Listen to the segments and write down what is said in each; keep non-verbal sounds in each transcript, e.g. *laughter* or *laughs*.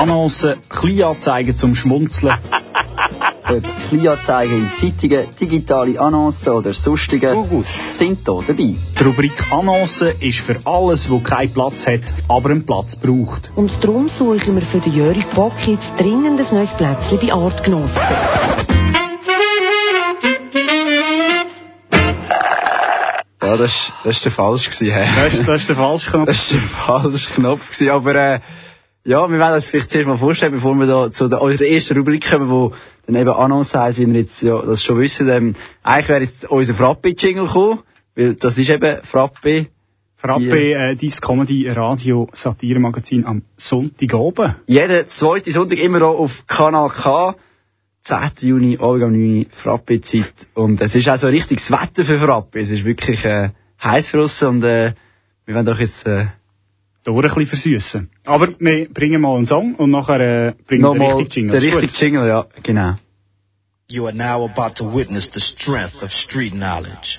Annoncen, Kleinanzeigen zum Schmunzeln. *laughs* Ob Kleinanzeigen in Zeitungen, digitale Annoncen oder sonstige sind hier dabei. Die Rubrik Annoncen ist für alles, wo keinen Platz hat, aber einen Platz braucht. Und darum suche ich mir für den Jörg Bock jetzt dringend ein neues Plätzchen bei Artgenossen. Ja, das, das ist der falsch gewesen. hä? Das, das ist der falsche Knopf. Das ist der falsche Knopf gewesen, aber äh, ja, wir werden uns vielleicht zuerst mal vorstellen, bevor wir da zu der, unserer ersten Rubrik kommen, wo dann eben Annonce heisst, wie ihr jetzt ja, das schon wisst. Ähm, eigentlich wäre jetzt unser Frappe-Jingle gekommen, weil das ist eben Frappe. Frappe, äh, dein Comedy-Radio-Satire-Magazin am Sonntagabend. Jeden zweiten Sonntag immer auch auf Kanal K. 10. Juni, Abend am 9. Frappe-Zeit. Und es ist auch so ein richtiges Wetter für Frappe. Es ist wirklich äh, heiß für uns und äh, wir werden doch jetzt äh, Ohren ein bisschen versüssen. Aber wir bringen mal einen Song und nachher äh, bringen wir den richtigen Jingle. gut? richtigen Jingle, ja, genau. You are now about to witness the strength of street knowledge.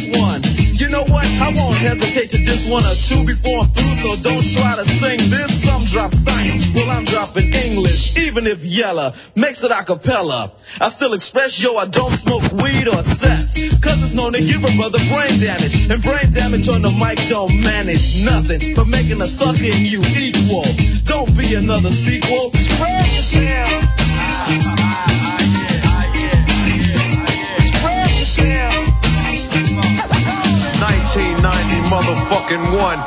I won't hesitate to diss one or two before I'm through, so don't try to sing this. Some drop science, well, I'm dropping English, even if Yella makes it a cappella. I still express, yo, I don't smoke weed or sex, cause it's known to give a brother brain damage, and brain damage on the mic don't manage nothing but making a sucker in you equal. Don't be another sequel. Spread yourself. Motherfucking one.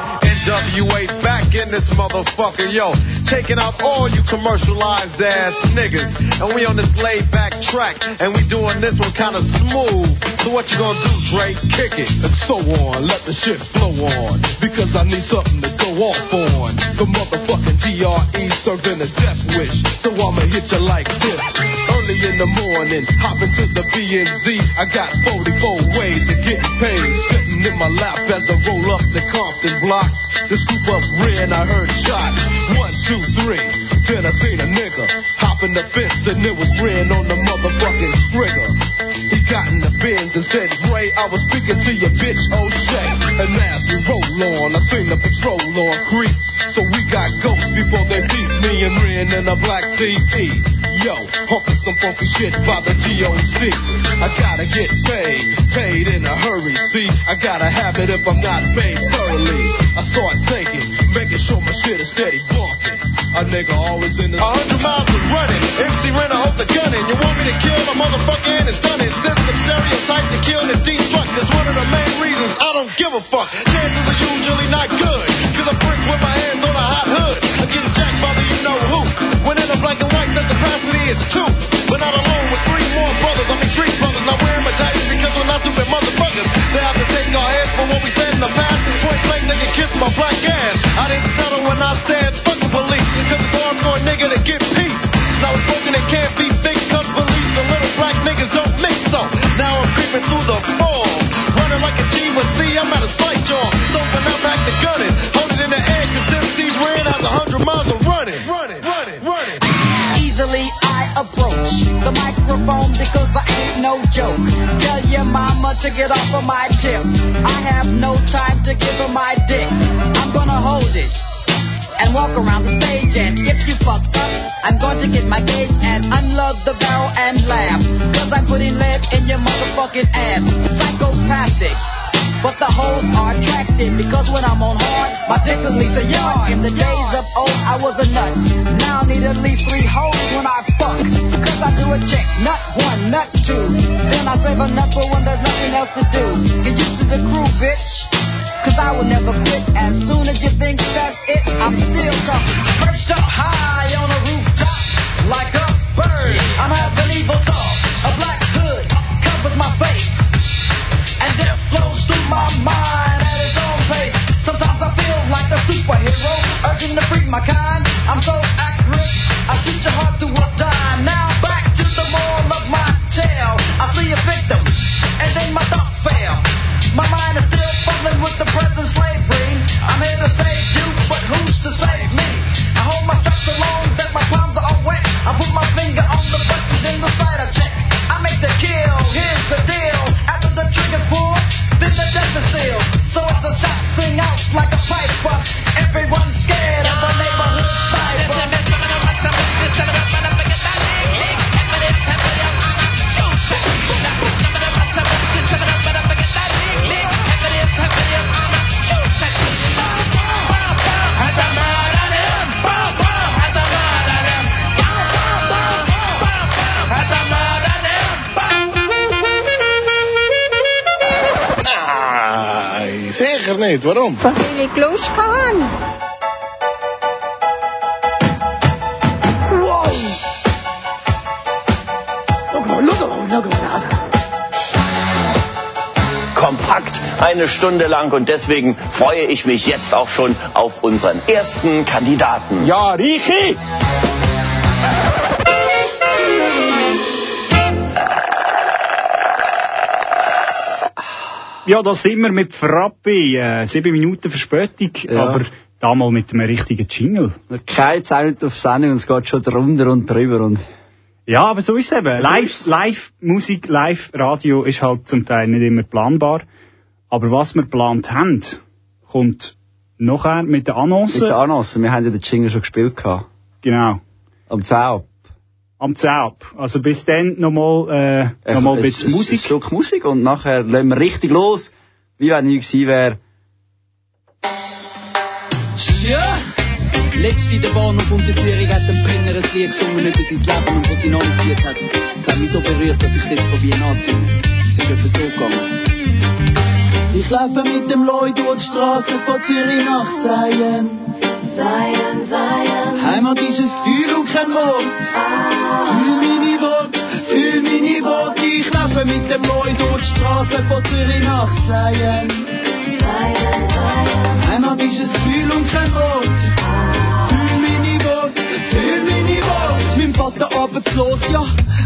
NWA back in this motherfucker, yo. Taking out all you commercialized ass niggas. And we on this laid back track. And we doing this one kinda smooth. So what you gonna do, Drake? Kick it. and so on. Let the shit flow on. Because I need something to go off on. The motherfucking DRE serving a death wish. So I'ma hit you like this. Early in the morning, hop into the B&Z. I got 44 ways in my lap as I roll up the Compton blocks. The scoop up rear I heard shots. One, two, three. Then I seen a nigga hop in the fence and it was Ren on the motherfucking trigger. He got in the Benz and said, Ray, I was speaking to your bitch O'Shea. And as we roll on, I seen the patrol on creep. So we got ghosts before they beat me and Ren in a black CD. Yo, humping some funky shit by the DOC. I gotta get paid, paid in a hurry. See, I gotta have it if I'm not paid thoroughly. I start thinking, making sure my shit is steady bumping. A nigga always in the. A hundred miles was running. MC Renner hold the gun in. You want me to kill a motherfucker and it's done it. Sensitive stereotype to kill and destruct is one of the main reasons I don't give a fuck. Chances are usually not good. Our heads for what we said in the past. Blank, they can kiss my black ass. I didn't stutter when I said fuck the police. Cause it's hard for a nigga to get peace. Now it's broken, it can't be fixed. Cause police and little black niggas don't mix so. Now I'm creeping through the fall. Running like a G with C, I'm at a slight jaw. So when I'm back to gunning, hold it in the air cause MCs ran out a hundred miles of running. Running, running, running. Easily I approach the microphone because I ain't no joke. Mama to get off of my tip. I have no time to give her my dick. I'm gonna hold it and walk around the stage and if you fuck up, I'm going to get my gauge and unload the barrel and laugh. Cause I'm putting lead in your motherfucking ass. Psychopathic. But the hoes are attractive because when I'm on hard, my dick is a yard. In the days of old, I was a nut. Now I need at least three hoes when I fuck. Cause I do a check, nut one, nut two. Then I save a nut for when there's nothing else to do. Get used to the crew, bitch. Cause I will never quit. As soon as you think that's it, I'm still talking. First up niet. Waarom? Weil ich Lust kann. kompakt eine Stunde lang und deswegen freue ich mich jetzt auch schon auf unseren ersten Kandidaten. Ja, Richi! Ja, da sind wir mit Frappi. Äh, sieben Minuten Verspätung, Ja. aber damals mit einem richtigen Jingle. Keine Zeit auf Sendung und es geht schon drunter und drüber und Ja, aber so ist es eben. Live, live Musik, live Radio ist halt zum Teil nicht immer planbar. Aber was wir geplant haben, kommt nachher mit der Annonce. mit der Annonce, wir haben ja den Jingle schon gespielt gehabt. Genau. Am 10 ab. Am 10 ab. Also bis dann nochmal, äh, nochmal ein bisschen Ein Musik. Stück Musik und nachher lassen wir richtig los, wie wenn nichts gewesen wäre. Ja! Letzte in der Bahnhof und der Führung hat dem Penner ein Lied gesungen über sein Leben und was ihn angeführt hat. Das hat mich so berührt, dass ich es jetzt probiere nachzusingen. Es ist etwa so gegangen. Ich laufe mit dem Lloyd durch die Straße von Zürich nach Seien. Seien, Seien. Heimat ist ein Gefühl und kein Ort. Fühl meine Worte, fühl meine Worte. Ich laufe mit dem Lloyd durch die Straße von Zürich nach Seien. Heimat ist ein Gefühl und kein Ort. Fühl meine Worte, fühl meine Worte. Mein Vater arbeitslos, ja.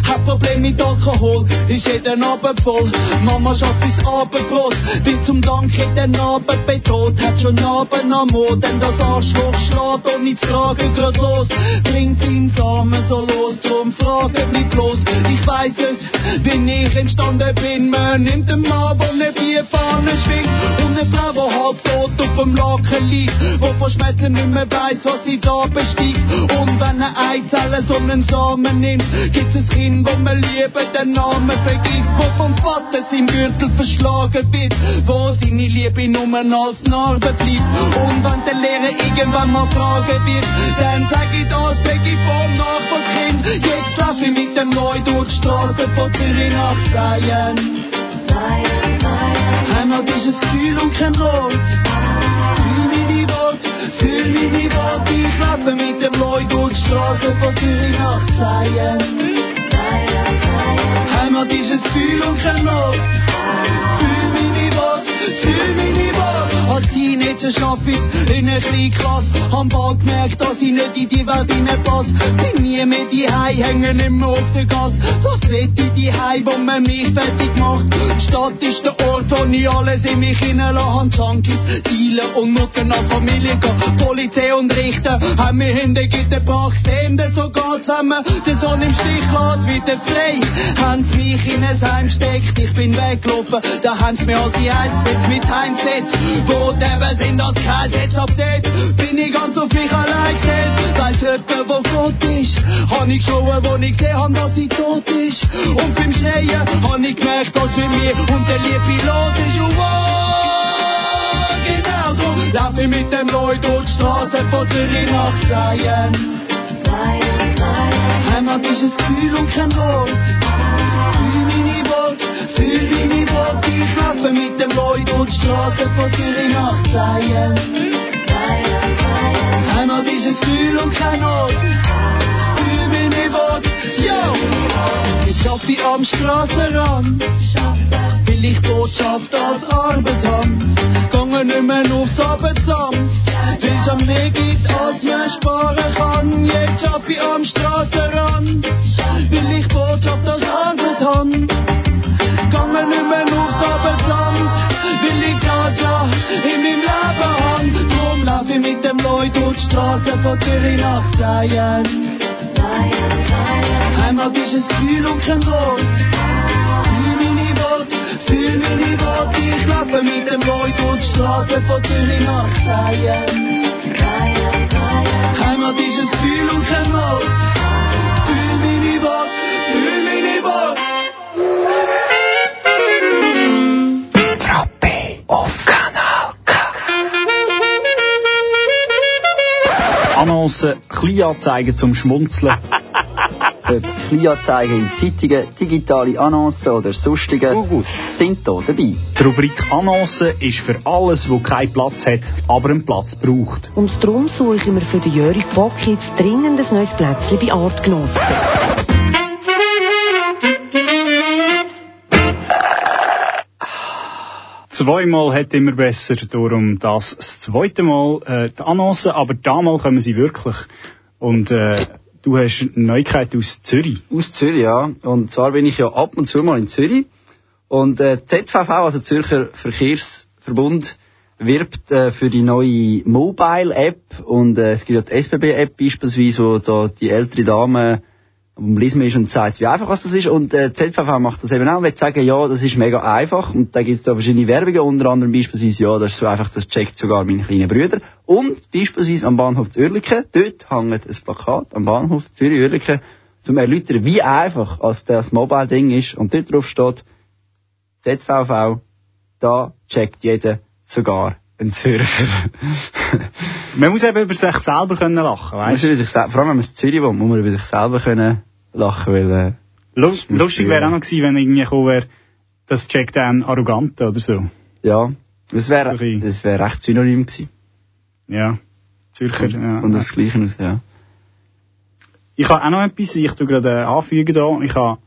Hat Problem mit Alkohol, ist jeden Abend voll. Mama schafft ins Abendbrot, will zum Dank jeden Abend bedroht. Hat schon Abend am Mond, denn das Arschloch schlägt ohne zu fragen grad los. Bringt ihn Samen so los, drum fraget mich bloß. Ich weiß es, wenn ich entstanden bin. Man nimmt einen Mann, der eine Bierfahne schwingt. Und eine Frau, die halb tot auf dem Laken liegt. Wo vor Schmerzen nicht mehr weiss, was sie da bestiegt. Und wenn eine Eizelle so einen Samen nimmt, gibt's ein Kind, wo man lieber den Namen vergisst. Wo vom Vater sein Gürtel verschlagen wird. Wo seine Liebe nur als Narbe bleibt. Und wenn der Lehrer irgendwann mal fragen wird, dann sag ich das, sag ich vom Nachbarskind. Jetzt lauf ich mit dem Neu durch die Straße von Zürich nach Seien. Teenager schaff ich's in einer Kleinklasse. Hab bald gemerkt, dass ich nicht in die Welt hineinpasse. Bin nie mehr die hängen immer auf der Gas. Was will ich die wo man mich fertig macht? Die Stadt ist der Ort, wo ich alles in mich hineinlasse. Junkies, dealen und nucken nach Familie gehen. Polizei und Richter haben mich in den Gitter gebracht. Sehen denn so geht's, wenn man den Sohn im Stich lässt, wieder frei. Haben sie mich in ein Heim gesteckt, ich bin weggelaufen. Da haben sie mir all die Eisgesetze mit heimgesetzt. Wo eben sind, als kein Setz ab dort. Bin ich ganz auf mich allein gestellt. Weiss jemand, wo Gott ist. Hab hab ich geschaut, wo ich gesehen habe, dass sie tot ist. Und beim Schneien habe ich gemerkt, dass mit mir und der Liebe los ist. Und wow, genau so lauf ich mit dem Leuten durch die Straße von Zürich nach Zion. Heimat ist ein Gefühl und kein Ort. Für meine Wut, für meine Wut, ich laufe mit dem Leuten durch die Straße von Zürich nach Zion. Heimat ist ein Gefühl und kein Ort. Worte, yo! Ich am Strassenrand. Will ich Botschaft als Arbeit haben. Gange nicht mehr aufs Abendamt. Weil es am mehr gibt, als man sparen kann. Jetzt schaff ich am Strassenrand. Will ich Botschaft als Arbeit haben. Gange nicht mehr aufs Abendamt. Will ich Jaja in meinem Leben haben. Drum lauf ich mit dem Leut durch die Straße von Zürich nach Seien. Heimat ist ein Gefühl und kein Wort. Fühl meine Worte, fühl meine Worte. Ich laufe mit dem Leut durch die Straße von Zürich nach Seien. Heimat ist ein Gefühl und kein Wort. Annoncen, Kleinanzeigen zum Schmunzeln. *laughs* Ob Kleinanzeigen in Zeitungen, digitale Annoncen oder sonstige sind hier dabei. Die Rubrik Annoncen ist für alles, wo keinen Platz hat, aber einen Platz braucht. Und darum suchen wir für den Jörg Bock jetzt dringend ein neues Plätzchen bei Artgenossen. Zweimal hat immer besser, darum das, das zweite Mal äh, die Annoncen, aber damals kommen sie wirklich. Und äh, du hast eine Neuigkeit aus Zürich. Aus Zürich, ja. Und zwar bin ich ja ab und zu mal in Zürich. Und äh, ZVV, also Zürcher Verkehrsverbund, wirbt äh, für die neue Mobile-App. Und äh, es gibt ja die SBB-App beispielsweise, wo da die ältere Dame am Lesen ist und sagt, wie einfach das ist. Und äh, ZVV macht das eben auch und will sagen, ja, das ist mega einfach. Und da gibt es da verschiedene Werbungen, unter anderem beispielsweise, ja, das ist so einfach, das checkt sogar meine kleinen Brüder. Und beispielsweise am Bahnhof Zürlichen, dort hängt ein Plakat am Bahnhof Zürich-Oerlikon, zum erläutern, wie einfach als das Mobile-Ding ist. Und dort drauf steht, ZVV, da checkt jeder sogar ein Zürcher. Man muss eben über sich selber können lachen, weißt sel- Vor allem, wenn man in Zürich wohnt, muss man über sich selber können lachen, weil, äh, Lu Lustig wäre auch noch gewesen, wenn irgendwie gekommen wäre, das checkt ein Arrogante oder so. ja, das wäre, Sorry. das wäre recht synonym gewesen. Ja. Zürcher, ja. Und das Gleiche aus, ja. Ich habe auch noch etwas, ich tu gerade äh, anfügen da. Ich habe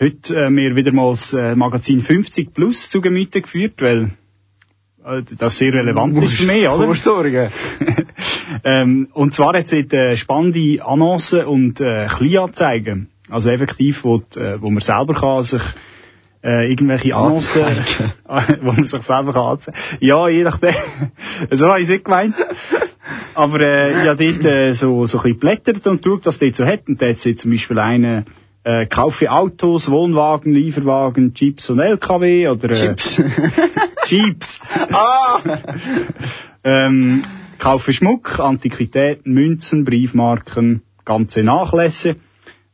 heute äh, mir wieder mal das äh, Magazin 50 Plus zu Gemüte geführt, weil das sehr relevant ist für mich, oder? Vorsorgen. *laughs* ähm, und zwar hat es dort äh, spannende Annoncen und äh, Kleinanzeigen. Also effektiv, wo, die, äh, wo man selber kann sich äh, irgendwelche Annoncen, *laughs* wo man sich selber kann anzeigen. Ja, je nachdem. *laughs* so habe ich es nicht gemeint. Aber äh, ja, dort äh, so, so ein bisschen blättert und schaut, was dort so hat. Und da hat zum Beispiel einen äh, kaufe Autos, Wohnwagen, Lieferwagen, Chips und LKW oder äh, Chips. Jeeps. ah! Ähm, kaufe Schmuck, Antiquitäten, Münzen, Briefmarken, ganze Nachlässe.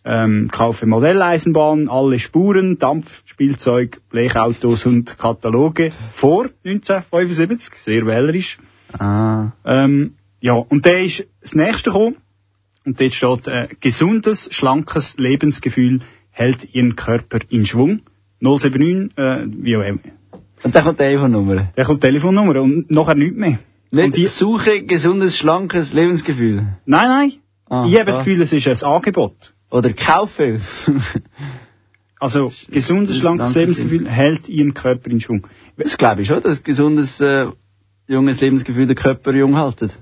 Ähm, kaufe Modelleisenbahn, alle Spuren, Dampfspielzeug, Blechautos und Kataloge vor 1975. Sehr wählerisch. Ah. Ähm, ja, und der ist das nächste gekommen. Und dort steht, äh, gesundes, schlankes Lebensgefühl hält ihren Körper in Schwung. 079, äh, wie auch immer. Und dann kommt die Telefonnummer. Da kommt die Telefonnummer und nachher nichts mehr. Nicht Und die- suche gesundes, schlankes Lebensgefühl. Nein, nein. Ah, ich habe das ah. Gefühl, es ist ein Angebot. Oder kaufe. *laughs* Also, gesundes, schlankes schlankes Lebensgefühl hält ihren Körper in Schwung. das glaube ich schon, dass gesundes, äh, junges Lebensgefühl den Körper jung haltet.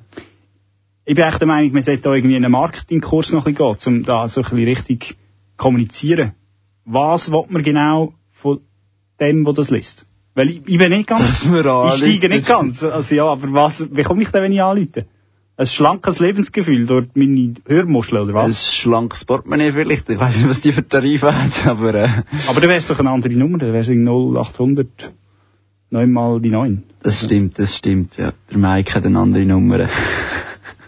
Ich bin echt der Meinung, man sollte da irgendwie einen Marketingkurs noch ein bisschen gehen, um da so ein bisschen richtig kommunizieren. Was will man genau von dem, der das liest? Weil ich, ich bin nicht ganz, ich steige nicht ganz. Also ja, aber was, wie komme ich denn, wenn ich anrufe? Ein schlankes Lebensgefühl durch meine Hörmuschel, oder Ein was? schlankes Portemonnaie vielleicht. Ich weiß nicht, was die für Tarife hat, *laughs* aber, äh, Aber dann wäre es doch eine andere Nummer, dann wäre es 0800 9 mal die 9. das stimmt, das stimmt, ja. Der Mike hat eine andere Nummer.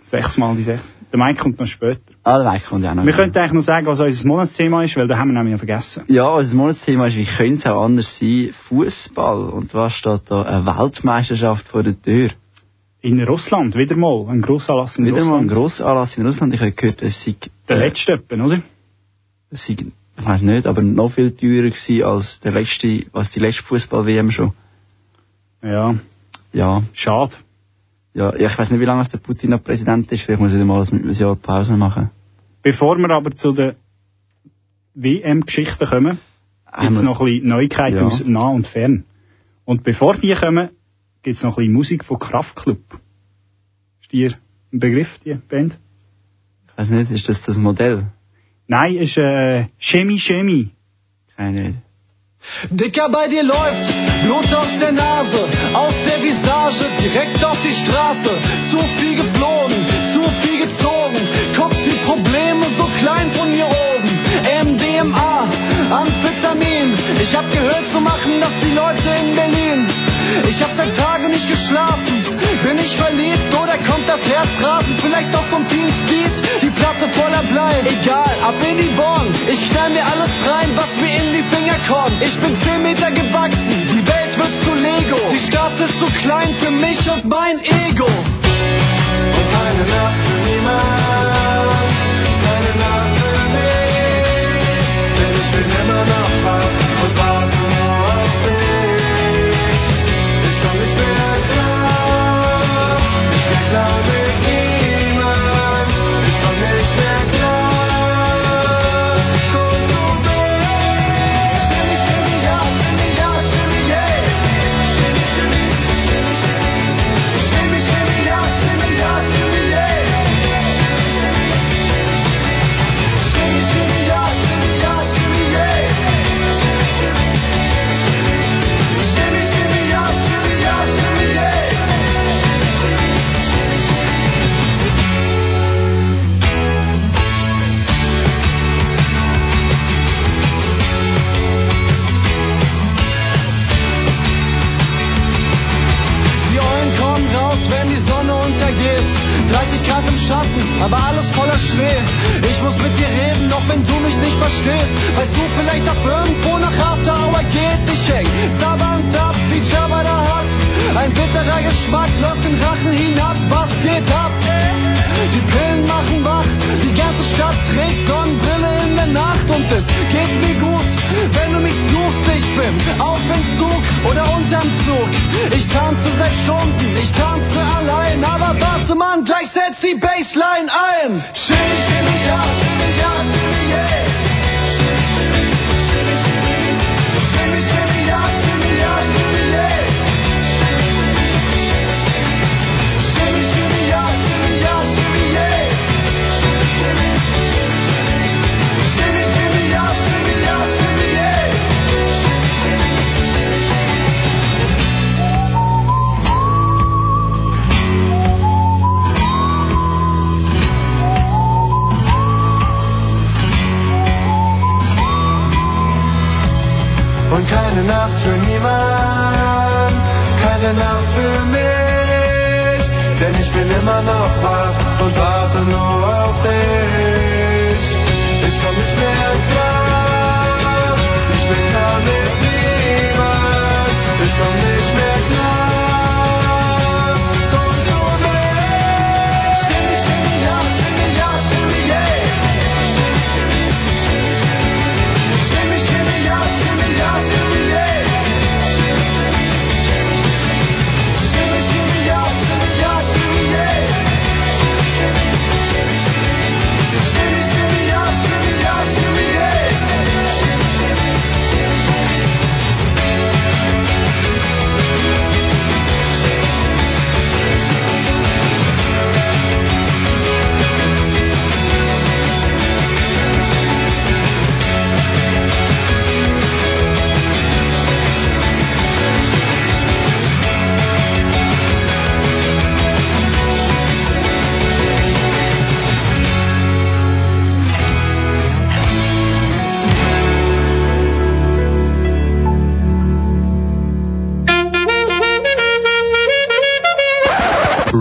6 mal die 6. Der Mike kommt noch später. ah, der Mike kommt ja noch. Wir könnten eigentlich noch sagen, was unser Monatsthema ist, weil da haben wir nämlich noch vergessen. Ja, unser Monatsthema ist, wie könnte es auch anders sein? Fußball. Und was steht da? Eine Weltmeisterschaft vor der Tür. In Russland, wieder mal, ein Grossanlass in Wieder mal ein Russland. Grossanlass in Russland. Ich habe gehört, es sei Der äh, letzte etwa, oder? es sei, ich weiß nicht, aber noch viel teurer gewesen als der letzte, als die letzte Fußball-WM schon. Ja, Ja, schade. Ja, ich weiß nicht, wie lange der Putin noch Präsident ist, vielleicht muss ich mal ein Jahr Pause machen. Bevor wir aber zu den WM-Geschichten kommen, gibt es noch ein bisschen Neuigkeiten Ja. aus nah und fern. Und bevor die kommen, gibt es noch ein bisschen Musik von Kraftklub. Ist dir ein Begriff, die Band? Ich weiß nicht, ist das das Modell? Nein, ist äh, Chemie Chemie. Keine Idee. Dicker, bei dir läuft Blut aus der Nase, aus der Visage, direkt auf die Straße. Zu viel geflogen, zu viel gezogen. Guck die Probleme so klein von hier oben. MDMA, Amphetamin. Ich hab gehört zu machen, dass die Leute in Berlin. Ich hab seit Tagen nicht geschlafen. Bin ich verliebt oder kommt das Herz rasen? Vielleicht auch vom Team Speed, die Platte voller Blei. Egal, ab in die Born. Ich knall mir alles rein, was mir in die Finger kommt. Ich bin 10 Meter gewachsen, die Welt wird zu Lego. Die Stadt ist zu klein für mich und mein Ego.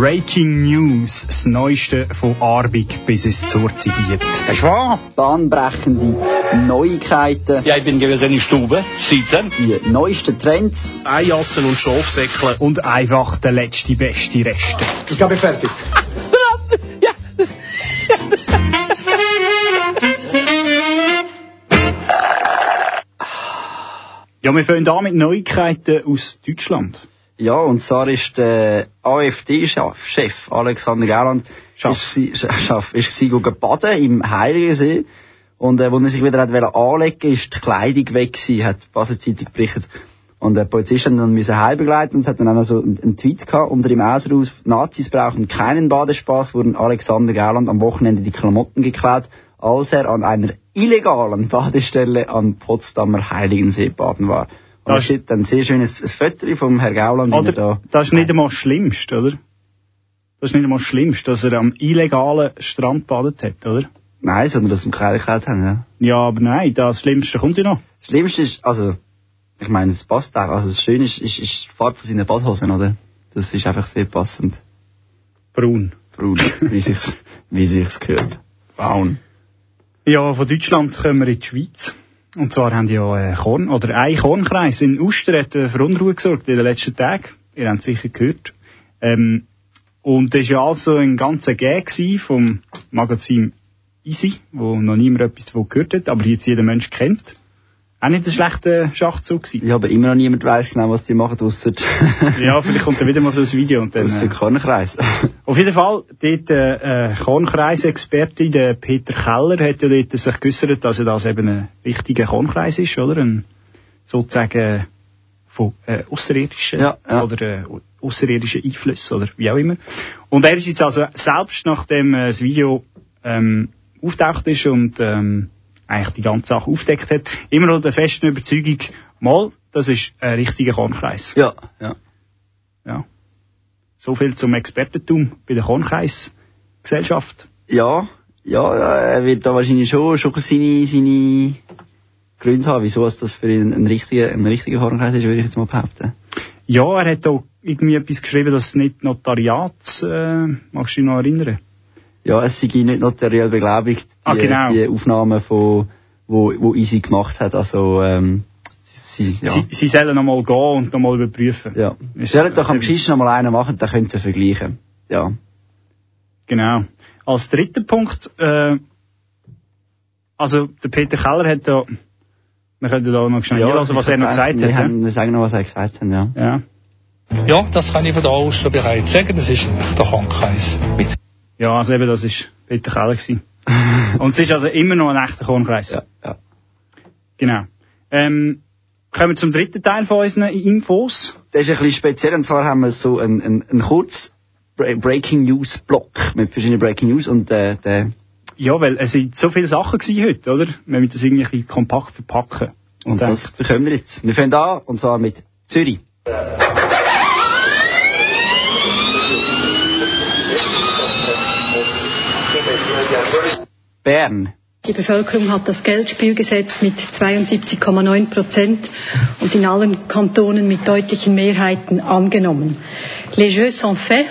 Breaking News, das Neueste von Arbig, bis es zur Zeit gibt. du war bahnbrechende Neuigkeiten. Ja, ich bin gewesen in Stube, sitzen. Die neuesten Trends. Einjassen und Schafsäckle. Und einfach der letzte, beste Rest. Ich glaube, fertig. ja, das... ja, wir fangen an mit Neuigkeiten aus Deutschland. Ja, und zwar ist der AfD-Chef Alexander Gauland ist, Schaff, ist gsi go baden im Heiligensee. Und äh, wo er sich wieder hat anlegen ist die Kleidung weg gewesen, hat die Basel Zeitung berichtet. Und der Polizist hat dann müssen heimbegleiten und es hat dann auch noch so einen, einen Tweet gehabt unter dem Ausruf, Nazis brauchen keinen Badespaß, wurden Alexander Gauland am Wochenende die Klamotten geklaut, als er an einer illegalen Badestelle am Potsdamer Heiligensee baden war. Das- dann ein sehr schönes Foto vom Herr Gauland, er Oder, da das ist nicht einmal das Schlimmste, oder? Das ist nicht einmal das Schlimmste, dass er am illegalen Strand badet hat, oder? Nein, sondern dass ihm Kleider gekauft haben, ja. Ja, aber nein, das Schlimmste kommt ja noch. Das Schlimmste ist, also, ich meine, es passt auch, also das Schöne ist, ist, ist die Farbe von seinen Badhosen, oder? Das ist einfach sehr passend. Braun. Braun, *laughs* wie sich's, wie sich's gehört. Braun. Ja, von Deutschland kommen wir in die Schweiz. Und zwar haben ja äh, Korn, oder ein Kornkreis in Uster hat äh, für Unruhe gesorgt in den letzten Tagen. Ihr habt es sicher gehört. Ähm, und das war ja also ein ganzer Gag vom Magazin Easy, wo noch niemand etwas davon gehört hat, aber jetzt jeder Mensch kennt. Auch nicht ein schlechter Schachzug gewesen. Ja, aber immer noch niemand weiss genau, was die machen, ausser, *laughs* Ja, vielleicht kommt dann wieder mal so ein Video und dann... ausser Äh, Kornkreis. *laughs* Auf jeden Fall, dort, äh, äh, Kornkreisexperte, der Peter Keller, hat ja dort sich geäussert, dass ja das eben ein wichtiger Kornkreis ist, oder? Ein, sozusagen von äh, außerirdischen Ja, ja. oder äh, außerirdischen Einflüssen oder wie auch immer. Und er ist jetzt also selbst, nachdem äh, das Video ähm, auftaucht ist und ähm, eigentlich die ganze Sache aufdeckt hat, immer noch der festen Überzeugung, mal, das ist ein richtiger Kornkreis. ja, ja. Ja. So viel zum Expertentum bei der Kornkreisgesellschaft. Ja, ja, er wird da wahrscheinlich schon, schon seine, seine Gründe haben, wieso es das für ihn ein richtiger, ein richtiger Kornkreis ist, würde ich jetzt mal behaupten. Ja, er hat auch irgendwie etwas geschrieben, dass es nicht Notariat, äh, magst du dich noch erinnern? Ja, es sei nicht notariell beglaubigt, die, Ah, genau. die Aufnahmen von, wo, wo Easy gemacht hat, also, ähm, sie, ja. Sie, sie sollen noch mal gehen und noch mal überprüfen. ja. Ist- Sollen doch am Geschichte noch mal einen machen, dann können sie vergleichen. Ja. Genau. Als dritter Punkt, äh, also der Peter Keller hat da, wir können da noch schnell hören, was er noch gesagt wir hat. Haben, wir sagen noch, was er gesagt hat, ja. Ja. Ja, das kann ich von da aus schon bereits sagen. Das ist ein echter Kornkreis. Mit ja, also eben, das ist Peter Keller gewesen. *laughs* und es ist also immer noch ein echter Kornkreis. Ja, ja. Genau. Ähm, kommen wir zum dritten Teil von unseren Infos. Das ist ein bisschen speziell, und zwar haben wir so einen, einen, einen kurz Breaking News Block mit verschiedenen Breaking News und äh, der Ja, weil es sind so viele Sachen gewesen heute, oder? Wir müssen das irgendwie ein bisschen kompakt verpacken. und dann- das bekommen wir jetzt. Wir fangen an und zwar mit Zürich. Bern. Die Bevölkerung hat das Geldspielgesetz mit 72,9 Prozent und in allen Kantonen mit deutlichen Mehrheiten angenommen. Les Jeux sont faits.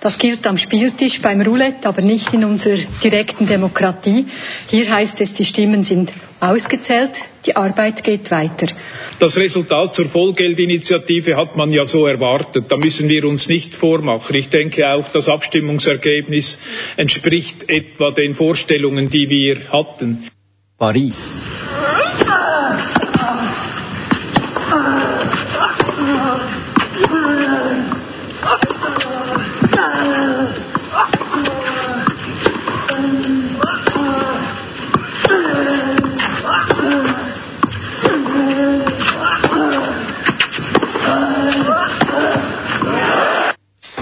Das gilt am Spieltisch beim Roulette, aber nicht in unserer direkten Demokratie. Hier heißt es, die Stimmen sind ausgezählt, die Arbeit geht weiter. Das Resultat zur Vollgeldinitiative hat man ja so erwartet. Da müssen wir uns nicht vormachen. Ich denke auch, das Abstimmungsergebnis entspricht etwa den Vorstellungen, die wir hatten. Paris.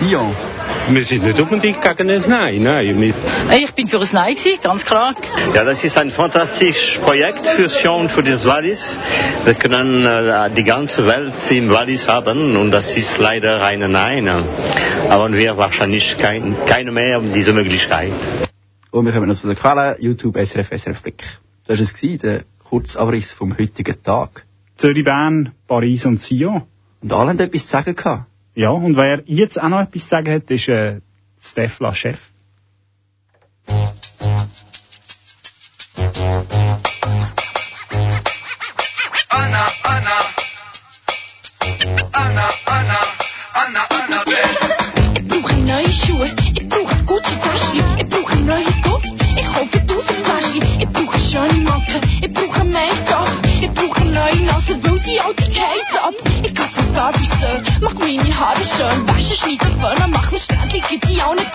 Sion. Wir sind nicht unbedingt gegen ein Nein, nein. Ich bin für ein Nein gewesen, ganz klar. Ja, das ist ein fantastisches Projekt für Sion, für das Wallis. Wir können äh, die ganze Welt im Wallis haben und das ist leider eine Nein. Aber wir wahrscheinlich kein, keine mehr diese Möglichkeit. Und wir kommen noch zu der Quelle, YouTube, SRF, SRF Blick. Das war es, gewesen, der Kurzabriss vom heutigen Tag. Zürich, Bern, Paris und Sion. Und alle haben etwas zu sagen gehabt. Ja, und wer jetzt auch noch etwas zu sagen hat, ist äh, Stefla Chef. down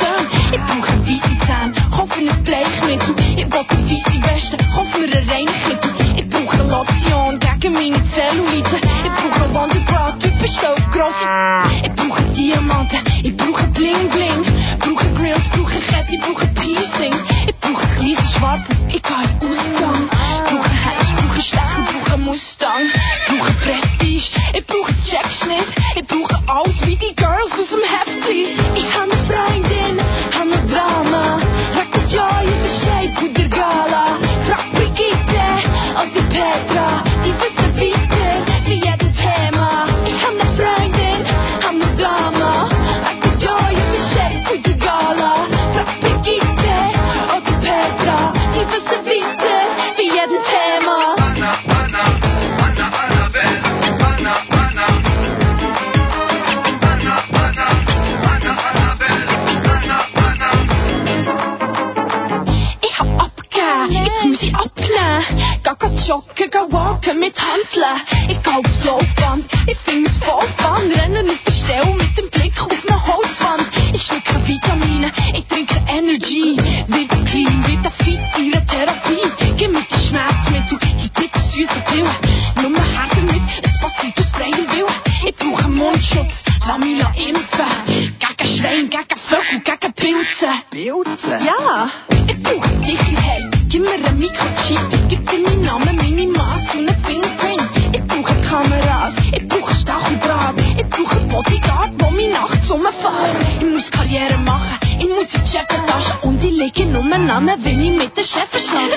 an, wenn ich mit den Chefs schlafe.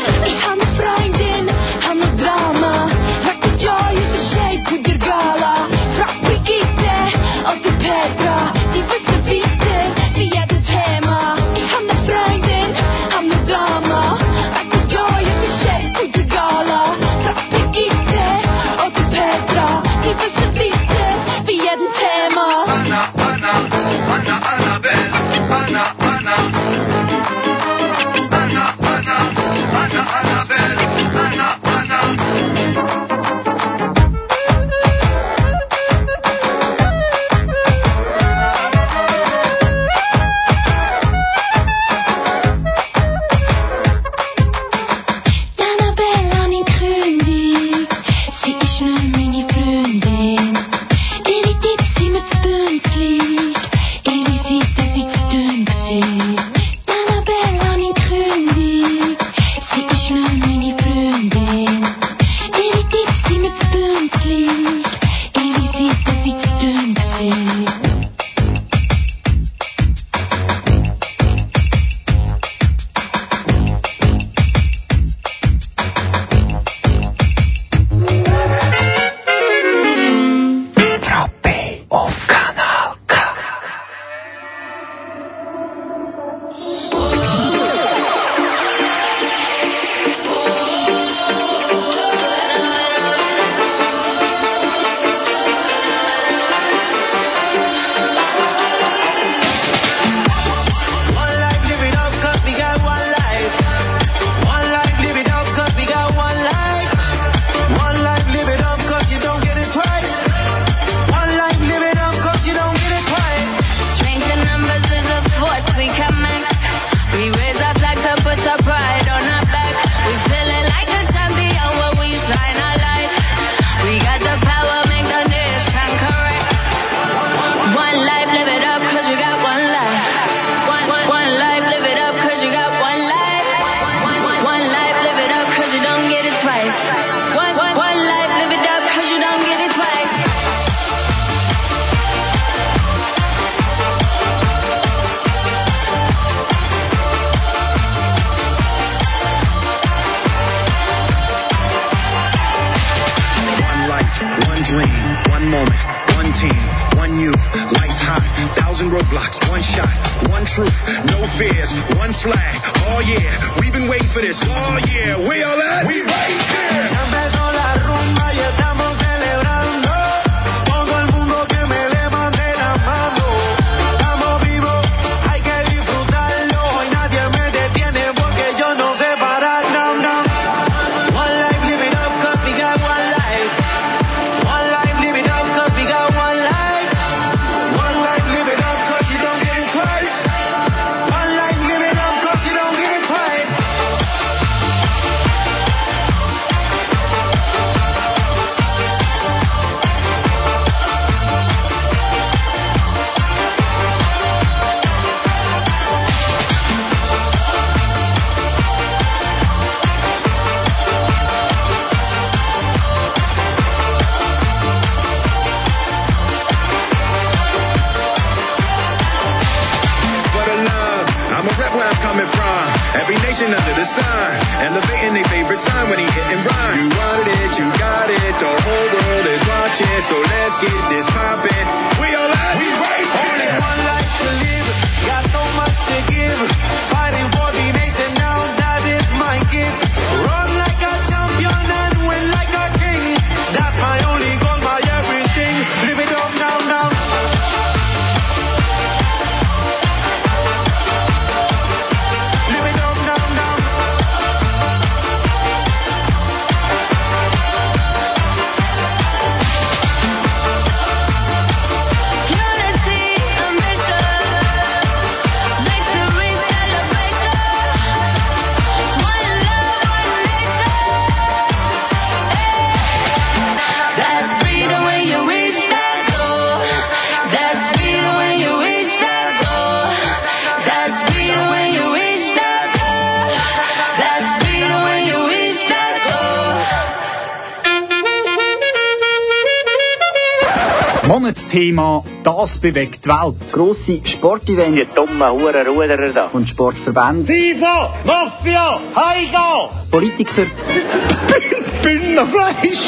Das bewegt die Welt. Grosse Sportevents. Die dummen Hurenruderer da. Und Sportverbände. FIFA, Mafia, Heiga! Politiker. *laughs* Bündnerfleisch!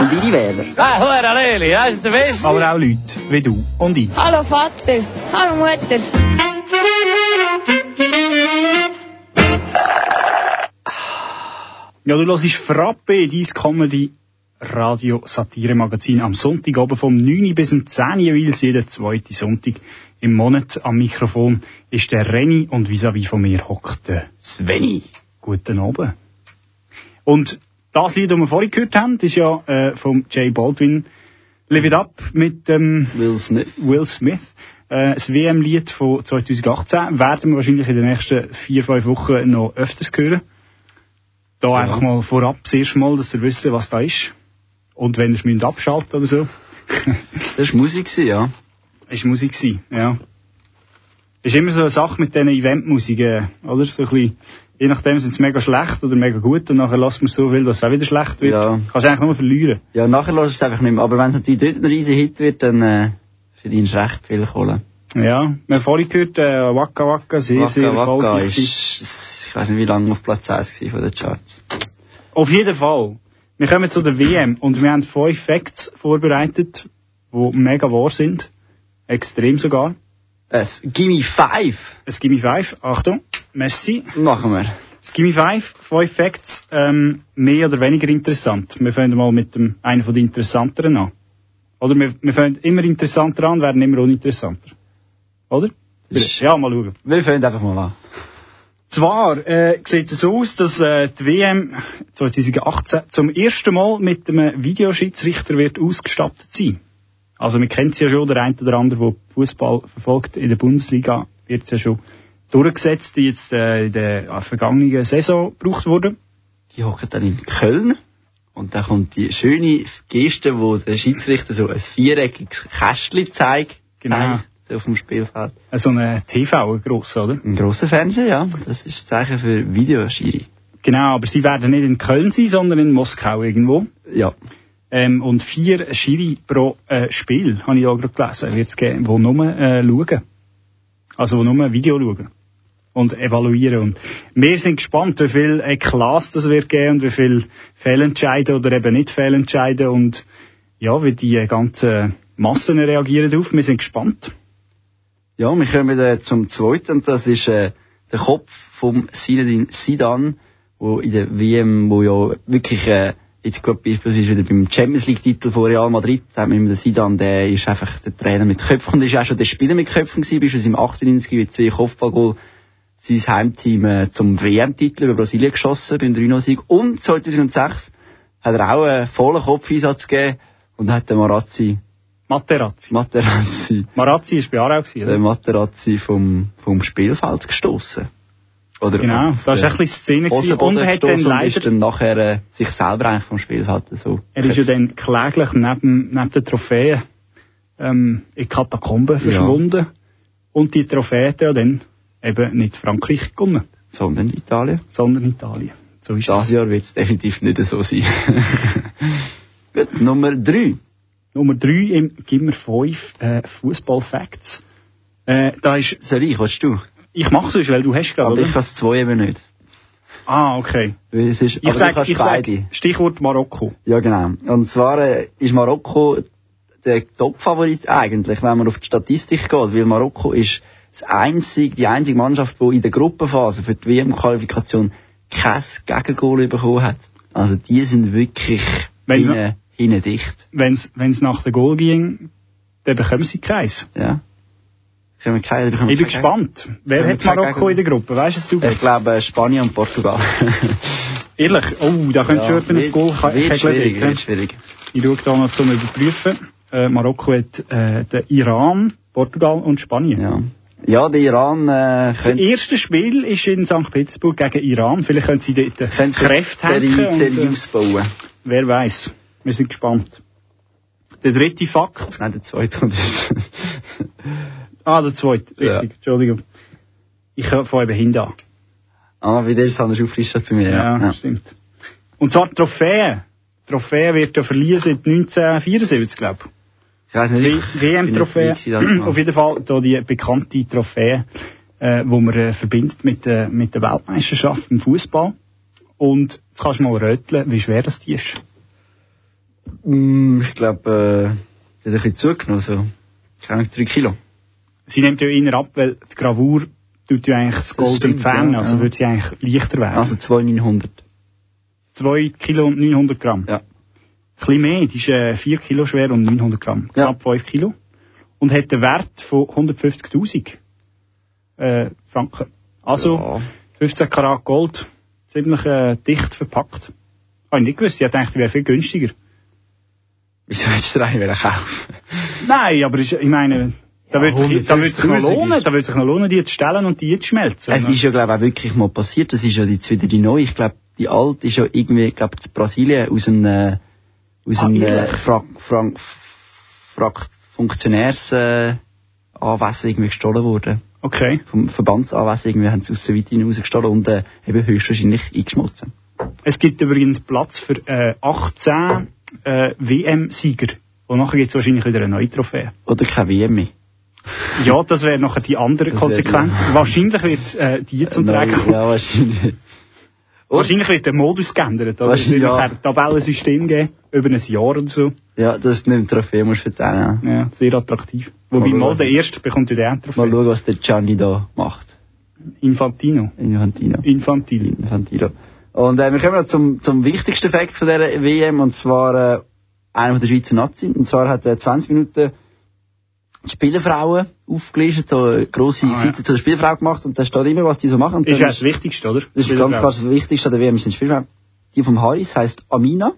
Und ihre Wähler. Ah, Hure Leli, das ist der Beste. Aber auch Leute wie du und ich. Hallo Vater, hallo Mutter. Ja, du hörst Frappe, dein Comedy Radio Satire Magazin am Sonntag oben vom 9 bis zum 10 jeweils jeden zweiten Sonntag im Monat am Mikrofon ist der Renny und vis-à-vis von mir hockt der Sveni. Guten Abend. Und das Lied, das wir vorhin gehört haben, ist ja äh, vom Jay Baldwin Live It Up mit ähm, Will Smith. Will Smith. Äh, das WM-Lied von 2018 werden wir wahrscheinlich in den nächsten vier, fünf Wochen noch öfters hören. Da einfach mal vorab das erste Mal, dass ihr wisst, was da ist. Und wenn ihr es abschalten oder so. *laughs* das war Musik, ja. Ist Musik gewesen, ja. Ist immer so eine Sache mit diesen Eventmusiken, oder? So ein bisschen, je nachdem sind sie mega schlecht oder mega gut und nachher lässt man so viel, dass es auch wieder schlecht wird. Ja. Kannst du eigentlich nur verlieren. Ja, nachher lässt es einfach nicht mehr. Aber wenn es natürlich dort ein riesen Hit wird, dann äh, verdienst du recht viel Kohle. Ja, wir haben vorhin gehört, äh, Waka Waka, sehr, Waka sehr Waka erfolgreich. ist, ich weiß nicht, wie lange auf Platz 1 war von den Charts. Auf jeden Fall. Wir kommen zu der WM und wir haben fünf Facts vorbereitet, die mega wahr sind. Extrem sogar. Es Gimme 5. Es Gimme 5. Achtung. Merci. Machen wir. Es Gimme 5. Fünf Facts. Ähm, mehr oder weniger interessant. Wir fangen mal mit dem, einen von den interessanteren an. Oder wir, wir fangen immer interessanter an, werden immer uninteressanter. Oder? Ja, mal schauen. Wir fangen einfach mal an. Zwar äh, sieht es so aus, dass äh, die WM 2018 zum ersten Mal mit einem Videoschiedsrichter wird ausgestattet sein. Also wir kennen es ja schon, der eine oder andere, der Fußball verfolgt in der Bundesliga, wird es ja schon durchgesetzt, die jetzt äh, in der äh, vergangenen Saison gebraucht wurde. Die hocken dann in Köln und dann kommt die schöne Geste, wo der Schiedsrichter so ein viereckiges Kästchen zeigt. Genau. zeigt auf dem Spielfeld. Äh, So ein TV, ein grosser, oder? Ein grosser Fernseher, ja. Das ist das Zeichen für Videoschiri. Genau, aber sie werden nicht in Köln sein, sondern in Moskau irgendwo. Ja. Ähm, und vier Schiri pro äh, Spiel, habe ich auch gerade gelesen, wird es geben, die nur äh, schauen. Also die nur Video schauen. Und evaluieren. Und wir sind gespannt, wie viel Eklas das wird geben und wie viel Fehlentscheiden oder eben nicht Fehlentscheiden und ja, wie die ganzen Massen reagieren darauf. Wir sind gespannt. Ja, wir kommen äh, zum zweiten, und das ist äh, der Kopf vom Zinedine Zidane, wo in der WM, wo ja wirklich, äh, jetzt gerade beispielsweise wieder beim Champions League Titel von Real Madrid, da haben wir mit dem Zidane, der ist einfach der Trainer mit Köpfen, und ist auch schon der Spieler mit Köpfen gewesen, beispielsweise im 98 mit zwei Kopfballgoal sein Heimteam äh, zum WM-Titel über Brasilien geschossen, beim 3-0-Sieg, und 2006 hat er auch einen vollen Kopfeinsatz gegeben, und hat den Marazzi Materazzi. Materazzi. Marazzi ist bei Aarau gewesen, Der Materazzi vom, vom Spielfeld gestoßen. Oder Genau, das war ein bisschen Szene gewesen. Und er hat dann und leider- ist dann nachher äh, sich selber eigentlich vom Spielfeld so. Er ist ja dann kläglich neben, neben der Trophäe ähm, in Katakomben verschwunden. Und die Trophäe hat er ja dann eben nicht Frankreich gewonnen. Sondern Italien. Sondern Italien. So ist Das es. Jahr wird es definitiv nicht so sein. *laughs* Gut, Nummer drei. Nummer drei im Gimmer 5 äh, Fußball-Facts. Äh, da ist, Soll ich, willst du? ich mache es, weil du hast gerade, Aber ich kann es zwei eben nicht. Ah, okay. Ist, Ich aber du sag, kannst ich sag. Stichwort Marokko. Ja, genau. Und zwar äh, ist Marokko der Top-Favorit eigentlich, wenn man auf die Statistik geht, weil Marokko ist das einzige, die einzige Mannschaft, die in der Gruppenphase für die WM-Qualifikation kein Gegengol bekommen hat. Also die sind wirklich Wenn's hinten, hinten dicht. Wenn's, wenn's nach der Goal ging, dann bekommen sie keins. Ja. Keine, Ich bin keine- gespannt. Wer hat Marokko in der Gruppe? Weißt du es? Ich glaube Spanien und Portugal. *laughs* Ehrlich? Oh, da könnte Ja, schon ein Goal wird schwierig, wird schwierig. Ich schaue da noch zum Überprüfen. Äh, Marokko hat äh, den Iran, Portugal und Spanien. Ja. Ja, der Iran äh, Das erste Spiel ist in St. Petersburg gegen Iran. Vielleicht können sie dort Kräfte Serie, hacken. und, Serie äh, ausbauen. Wer weiß. Wir sind gespannt. Der dritte Fakt. Nein, der zweite. *laughs* Ah, der zweite. Richtig, Ja. Entschuldigung. Ich fange eben hinten an. ah, wie der ist anders aufgelistet bei mir. Ja, Ja, stimmt. Und zwar Trophäe. Trophäe wird ja verliehen seit 1974, glaube ich. Ich weiß nicht, ich WM-Trophäe. das Auf jeden Fall da die bekannte Trophäe, äh, wo man äh, verbindet mit, äh, mit der Weltmeisterschaft im Fußball. Und jetzt kannst du mal röteln, wie schwer das die ist. Mm, Ich glaube, äh, hat ein bisschen zugenommen, so. Keine drei Kilo. Sie nimmt ja eher ab, weil die Gravur tut ja eigentlich das Gold stimmt, entfernen, ja, also ja. würde sie eigentlich leichter werden. Also 2,900. 2 Kilo und 900 Gramm. Ja. Ein bisschen mehr, die ist äh, 4 Kilo schwer und 900 Gramm. Knapp 5 Kilo. Und hat einen Wert von 150.000 äh, Franken. Also Ja. 15 Karat Gold, ziemlich äh, dicht verpackt. Habe ich nicht gewusst, ich gedacht, die wäre viel günstiger. Wieso hättest du einen kaufen? Nein, aber ich meine, da würde sich, da würde sich noch 150.000 lohnen, ist- da würde sich noch lohnen, die zu stellen und die zu schmelzen. Es ist ja, glaube ich, auch wirklich mal passiert. Das ist ja jetzt wieder die neue. Ich glaube, die alte ist ja irgendwie, ich glaube, in Brasilien aus einem, äh, aus Ah, einem äh? Frak, Frank, Frak, Funktionärs, äh, Anwesen irgendwie gestohlen worden. Okay. Vom Verbandsanwesen irgendwie haben sie aus der Weite rausgestohlen und äh, eben höchstwahrscheinlich eingeschmolzen. Es gibt übrigens Platz für äh, 18 äh, WM-Sieger. Und nachher gibt es wahrscheinlich wieder eine neue Trophäe. Oder kein WM mehr. Ja, das wäre nachher die andere Das Konsequenz. Wahrscheinlich wird äh, die zum Nein, Tragen kommen. Ja, wahrscheinlich. *laughs* Wahrscheinlich wird der Modus geändert. Oder? Es wird ja. nachher ein Tabellensystem geben, über ein Jahr oder so. Ja, du nicht eine Trophäe musst verteilen. Ja, sehr attraktiv. Wobei Mal mal der Erste bekommt ja die Mal Endtrophäe. schauen, was der Gianni da macht. Infantino. Infantino. Infantil. Infantino. Und äh, wir kommen noch zum, zum wichtigsten Fakt von dieser WM, und zwar äh, einer von der Schweizer Nazi. Und zwar hat er 20 Minuten die Spielerfrauen aufgelistet, so eine grosse Ah, ja. Seite zu der Spielfrau gemacht, und da steht immer, was die so machen. Und Ist ja das Wichtigste, oder? Das ist ganz klar das Wichtigste an der WM, sind Spielfrauen. Die vom Harris heisst Amina.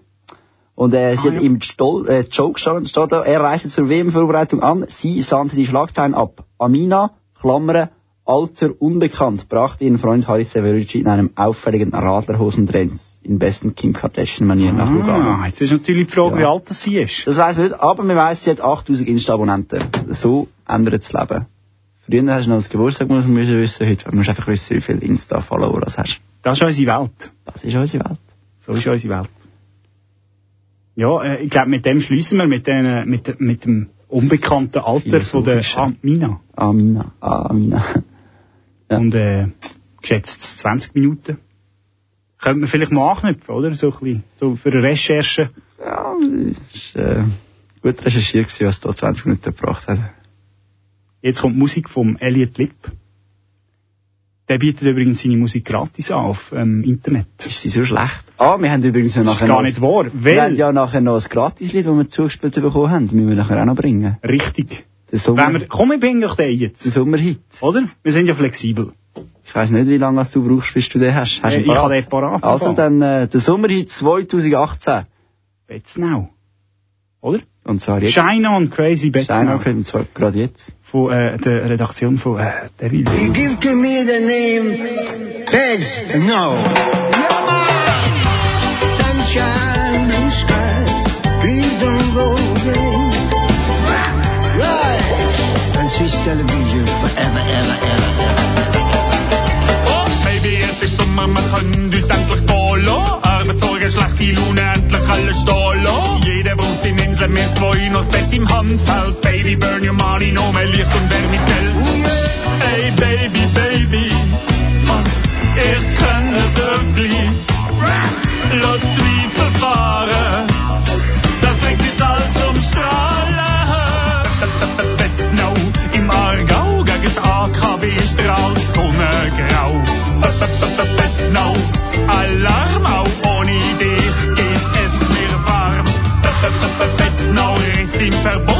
Und äh, sie Ah, hat ja. im Stol äh, Joke gestanden, steht da, er reiste zur WM-Vorbereitung an, sie sandte die Schlagzeilen ab. Amina, Klammern, Alter unbekannt, brachte ihren Freund Harris Severici in einem auffälligen Radlerhosendress in besten Kim Kardashian-Manier nach Lugano. Ah, jetzt ist natürlich die Frage, Ja. wie alt das sie ist. Das weiss man nicht, aber man weiss, sie hat 8000 Insta-Abonnenten. So ändert das Leben. Früher hast du noch das Geburtstag müssen wissen, heute musst du einfach wissen, wie viele Insta-Follower du hast. Das ist unsere Welt. Das ist unsere Welt. So ist unsere Welt. Ja, äh, ich glaube, mit dem schließen wir, mit, den, mit, mit dem unbekannten Alter von der Philosophisch, Amina. Amina. Amina. Und äh, geschätzt 20 Minuten. Könnte man vielleicht mal anknüpfen, oder? So ein bisschen, so für eine Recherche. Ja, es war äh, gut recherchiert, gewesen, was da 20 Minuten gebracht hat. Jetzt kommt Musik vom Elliot Lipp. Der bietet übrigens seine Musik gratis an auf ähm, Internet. Ist sie so schlecht? Ah, wir haben übrigens ja Das ist nachher gar noch nicht wahr, Wir haben weil, ja nachher noch ein Gratislied, das wir zugespielt bekommen haben. Müssen wir nachher auch noch bringen. richtig, Sommer, wenn wir, komm, ich bringe euch den jetzt, der Sommerhit. oder? Wir sind ja flexibel. Ich weiss nicht, wie lange du brauchst, bis du den hast. hast Äh, ich parat? habe den parat. Also dann äh, der Sommerhit 2018. Betz now. Oder? Und zwar jetzt. Shine on Crazy Betz Shine on Crazy, und zwar gerade jetzt. Von äh, der Redaktion von äh, Devil. You give to me the name Bez No. Sunshine, Swiss television forever, ever, ever, ever. Oh, Baby, es ist Sommer, man kann uns endlich gehen lassen. Arbeitssorgen, schlechte Laune, endlich alles stehen lassen. Jeder braucht seine Insel, wir zwei noch das Bett im Handfeld. Baby, burn your money, noch mehr Licht und Wärme zählt. Hey, Baby, Baby. Ich kann er strahlt Sonnengrau. Bettnau, Alarm, auch ohne dich geht es mir warm. Bettnau ist im Verbot,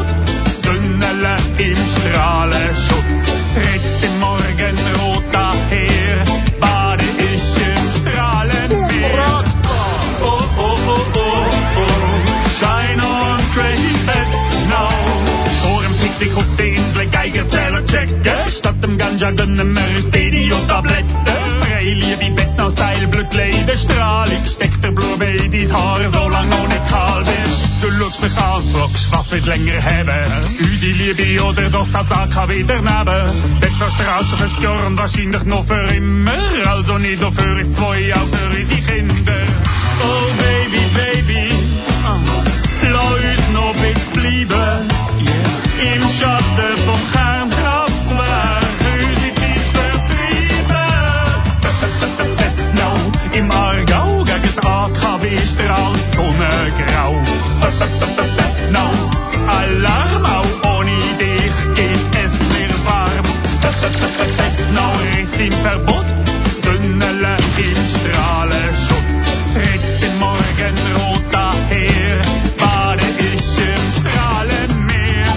Blume in dein Haar, so lang noch nicht kahl bist. Du schaust mich an, fragst, was wird länger haben. Unsere Liebe oder doch das AKW daneben. Bettnau strahlt schon 50 Jahre und wahrscheinlich noch für immer. Also nicht nur für uns zwei, auch für unsere Kinder. Oh Baby, Baby, ah, lass uns noch ein bisschen bleiben. Im Schatten Strahlt Sonnengrau. Bettnau, Alarm, auch ohne dich geht es mir warm. Bettnau ist im Verbot, Sünnele im Strahlenschutz. Tritt im Morgenrot daher, bade ich im Strahlenmeer.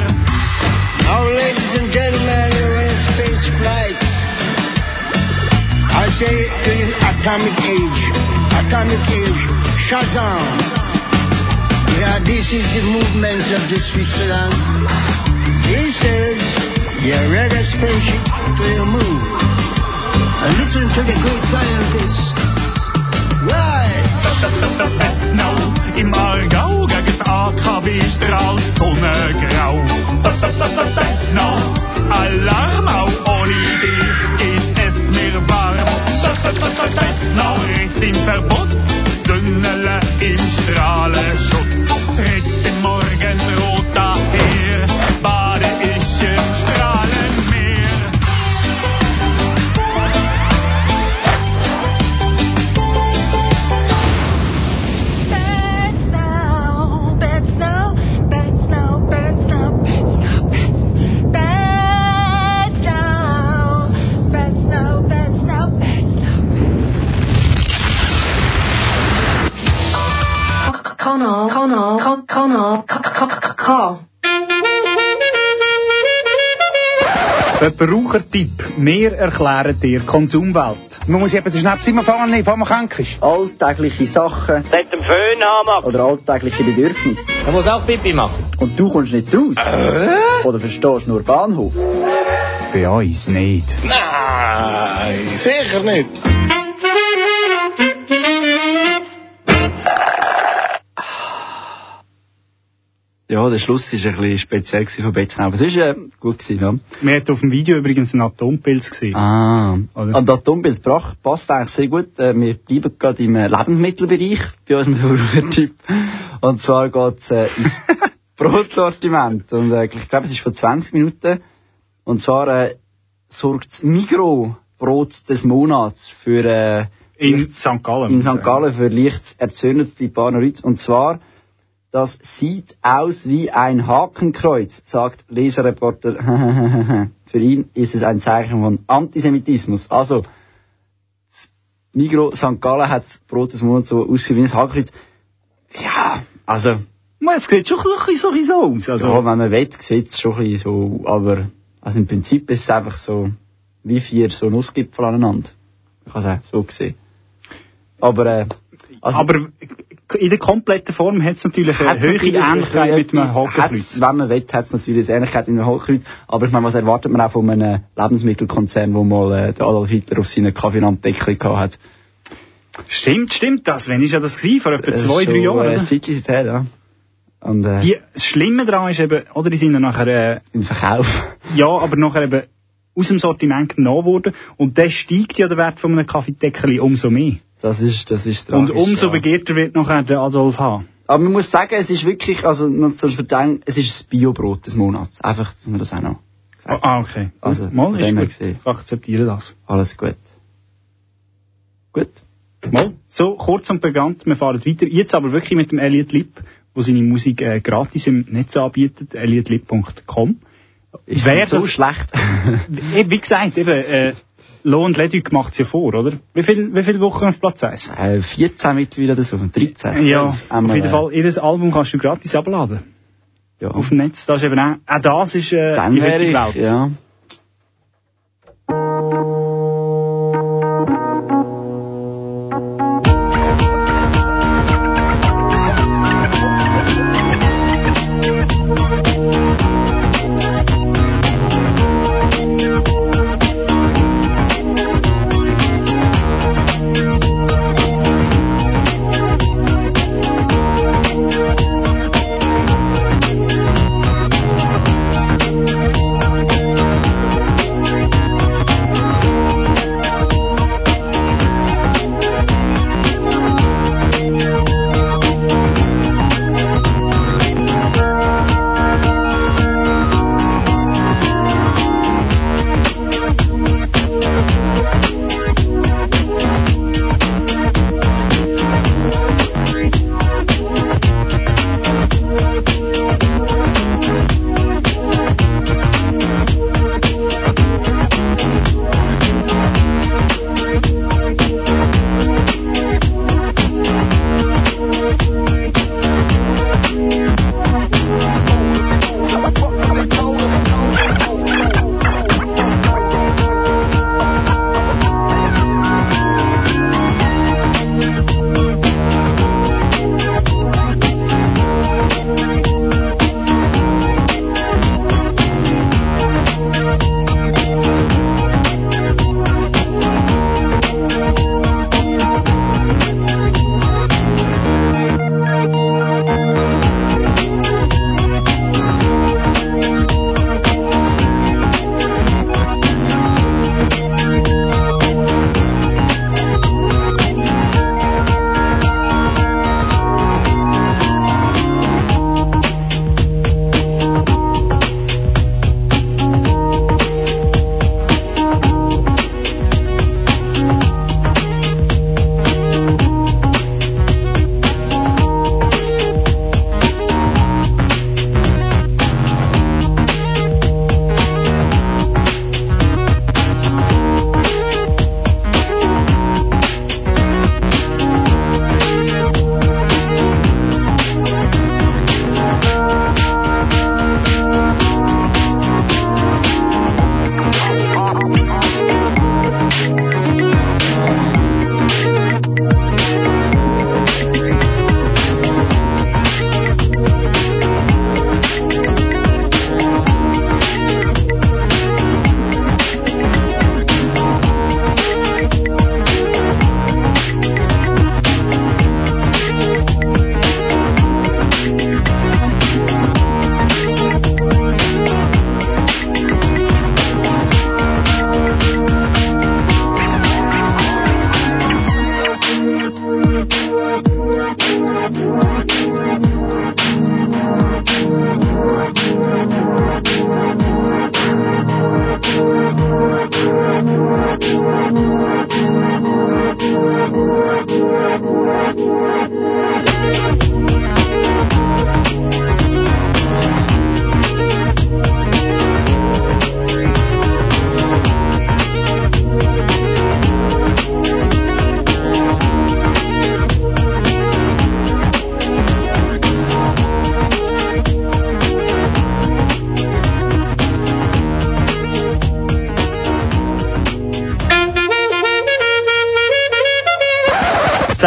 Now, ladies and gentlemen, you're in space flight. I say to you, atomic age, atomic age, Shazam. Yeah, this is the movement of the Switzerland. He says, yeah, reggae spaceship to the. And listen to the great scientists. Right. *laughs* Bettnau im Aargau gegen das AKW strahlt Sonnengrau. Bettnau, *laughs* Alarm, auch ohne dich geht es mir warm. *laughs* Bettnau ist im Verbot, Sunne eller Imstrale skjort. Verbrauchertipp. Wir erklären dir Konsumwelt. Man muss eben den Schnaps immer fangen, nicht, bevor man krank ist. Alltägliche Sachen. Mit dem Föhn haben Oder alltägliche Bedürfnisse. Er muss auch Pipi machen. Und du kommst nicht raus. Äh? Oder verstehst nur Bahnhof. Bei uns nicht. Nein, sicher nicht. Ja, der Schluss war ein bisschen speziell von Betzenau, aber es war äh, gut gewesen, ja. Man hat auf dem Video übrigens einen Atompilz gesehen. Ah, Oder? und der Atompilz passt eigentlich sehr gut. Äh, Wir bleiben gerade im äh, Lebensmittelbereich bei unserem *laughs* Verbrauchertyp. Und zwar geht es äh, ins *laughs* Brotsortiment. Und äh, ich glaube, es ist vor 20 Minuten. Und zwar äh, sorgt das Migro Brot des Monats für äh, In St. Gallen. in St. Gallen für leicht erzürnt bei paar Leuten. Und zwar, das sieht aus wie ein Hakenkreuz, sagt Leserreporter. *laughs* für ihn ist es ein Zeichen von Antisemitismus. Also, Migro St. Gallen hat das Brot des Monats so ausgesehen wie ein Hakenkreuz. Ja, also, Man, Es sieht schon ein bisschen so, aus. Also, ja, wenn man will, sieht es schon ein bisschen so, aber also im Prinzip ist es einfach so, wie vier so Nussgipfel aneinander. Ich kann sagen, so gesehen. Aber, äh, also, aber in der kompletten Form hat es natürlich eine höhere Ähnlichkeit mit einem Hakenkreuz. Wenn man will, hat es natürlich eine Ähnlichkeit mit einem Hakenkreuz. Aber ich meine, was erwartet man auch von einem Lebensmittelkonzern, wo mal äh, der Adolf Hitler auf seiner Kaffeenanddeckel gehabt hat? Stimmt, stimmt das. Wann ist ja das gewesen? Vor etwa ist zwei, drei schon, Jahren, Äh, ein Zeitchen her, ja. Und, äh, Die, das Schlimme daran ist eben, oder die sind dann nachher, äh, im Verkauf. *laughs* ja, aber nachher eben aus dem Sortiment genommen worden. Und dann steigt ja der Wert von einem Kaffeedeckel umso mehr. Das ist, das ist Und tragisch, umso ja. begehrter wird nachher der Adolf H. Aber man muss sagen, es ist wirklich, also, noch zu verteilen, es ist das Biobrot des Monats. Einfach, dass man das auch noch Ah, ah, okay. Also, Mal ist gut. gesehen. Ich akzeptiere das. Alles gut. Gut. Mal, so kurz und prägnant, wir fahren weiter. Jetzt aber wirklich mit dem Elliot Lipp, der seine Musik äh, gratis im Netz anbietet, elliotlip.com. Ist Wer so das- schlecht? *laughs* Wie gesagt, eben, äh, Lo und Leduc macht es ja vor, oder? Wie viel, wie viele Wochen auf Platz 1? Äh, 14 mittlerweile oder so, 13, 12. Ja, auf jeden äh, Fall, ihr Album kannst du gratis abladen. Ja. Auf dem Netz. Das ist eben auch, auch das ist äh, die heutige Welt. ja.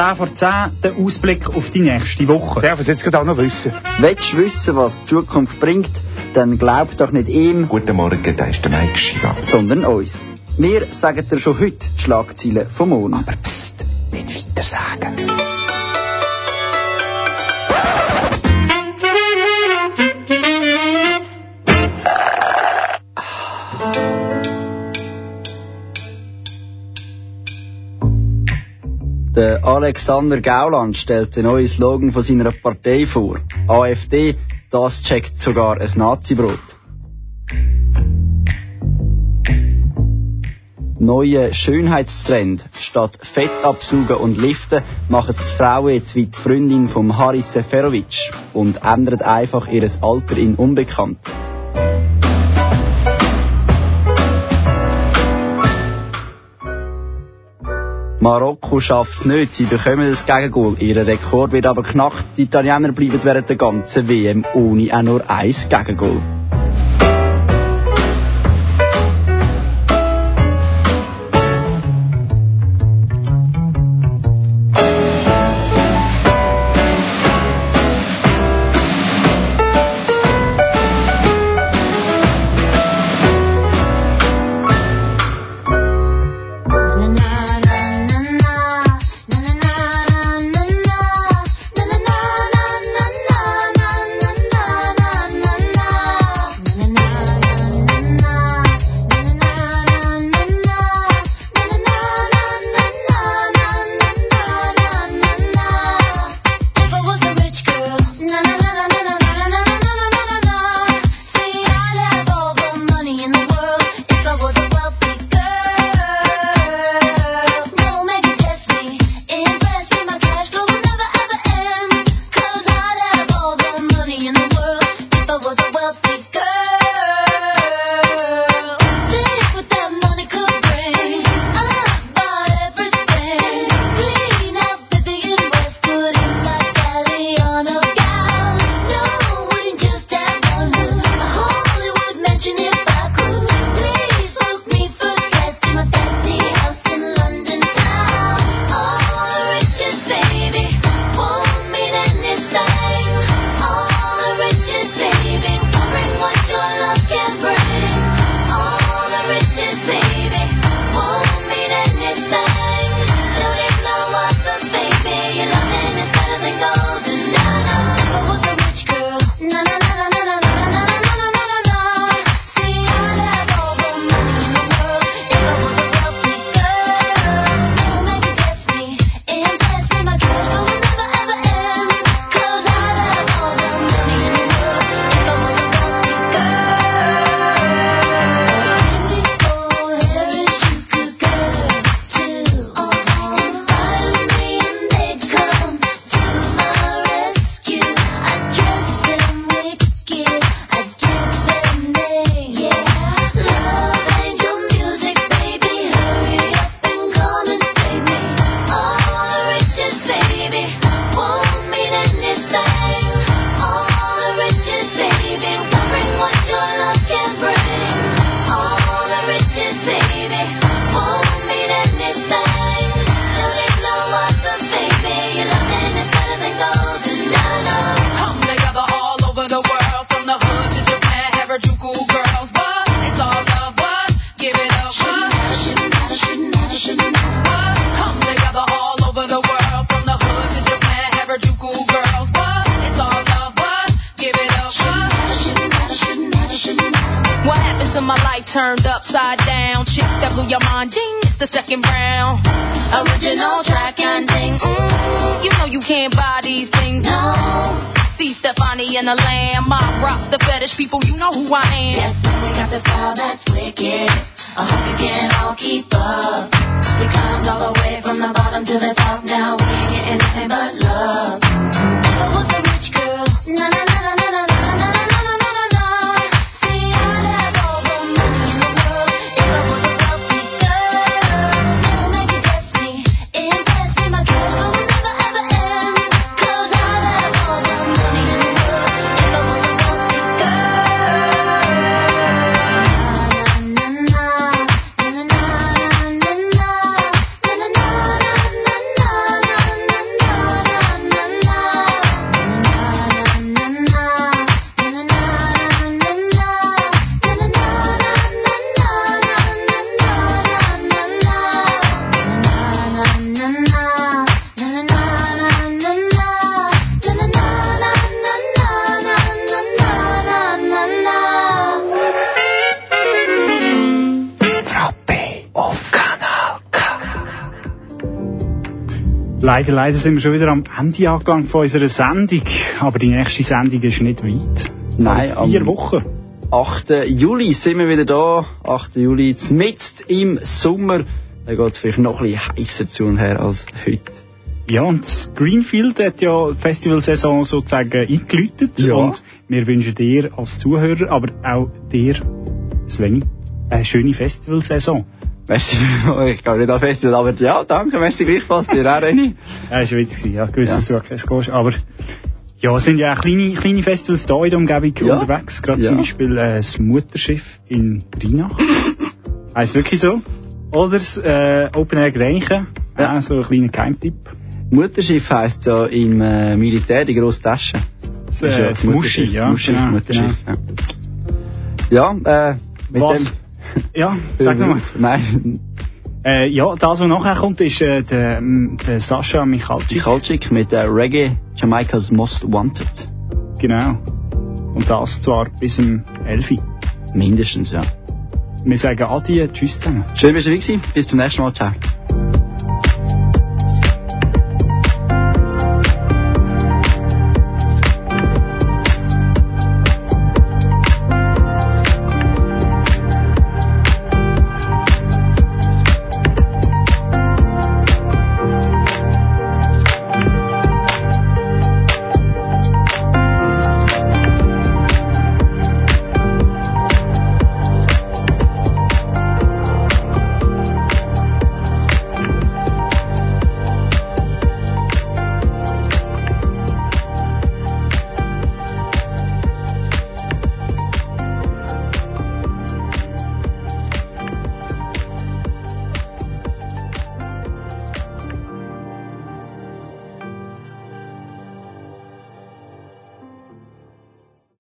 Zehn vor zehn, der Ausblick auf die nächste Woche. Darf ich jetzt gerade auch noch wissen? Willst du wissen, was die Zukunft bringt, dann glaub doch nicht ihm. Guten Morgen, da ist der Mike Schiva. Sondern uns. Wir sagen dir schon heute die Schlagzeilen vom Monat. Der Alexander Gauland stellt den neuen Slogan von seiner Partei vor. AfD, das checkt sogar ein Nazi-Brot. neuen Schönheitstrend. Statt Fett absaugen und liften, machen die Frauen jetzt wie die Freundin von Haris Seferovic und ändern einfach ihr Alter in Unbekannt. Marokko schafft es nicht, sie bekommen das Gegengol. Ihr Rekord wird aber knackt. Die Italiener bleiben während der ganzen WM ohne auch nur ein Gegengol. Your mind, ding, it's the second round. Original track and ding, mm, you know you can't buy these things, no. See Stefani and the Lamb, I rock the fetish people, you know who I am. Yes, we got the style that's wicked. I hope you can all keep up. We climbed all the way from the bottom to the top. Now we ain't getting nothing but love. Leider, leider sind wir schon wieder am Ende von unserer Sendung. Aber die nächste Sendung ist nicht weit. Nein, In vier am- Wochen. 8. Juli sind wir wieder da. 8. Juli, mitten im Sommer. Da geht es vielleicht noch ein bisschen heißer zu und her als heute. Ja, und das Greenfield hat ja die Festivalsaison sozusagen eingeläutet. Ja. Und wir wünschen dir als Zuhörer, aber auch dir, Sveni, eine schöne Festivalsaison. Merci, *laughs* ich gehe nicht an Festival, aber ja, danke, merci gleichfalls, dir auch, René. Ja, das war witzig, gewesen, ja. Ich wusste, Ja. dass du Käse gehst. Aber, ja, es sind ja auch kleine, kleine Festivals da in der Umgebung Ja. unterwegs. Gerade Ja. zum Beispiel äh, das Mutterschiff in Rheinach. *laughs* heißt wirklich so. Oder das äh, Open Air Grenchen. Ja. so ein kleiner Geheimtipp. Mutterschiff heisst ja im äh, Militär die grosse Tasche. Das, ist äh, ja das Muschi, ja, Muschi, genau, Mutterschiff, ja. Ja, äh, mit Was? dem... Ja, sag nochmal. Nein, Äh, ja, das, was nachher kommt, ist äh, der, ähm, der Sascha Michalczyk. Michalczyk mit äh, Reggae, Jamaica's Most Wanted. Genau. Und das zwar bis zum 11. Mindestens, ja. Wir sagen Adi, tschüss zusammen. Schön, dass du dabei gewesen. Bis zum nächsten Mal. Ciao.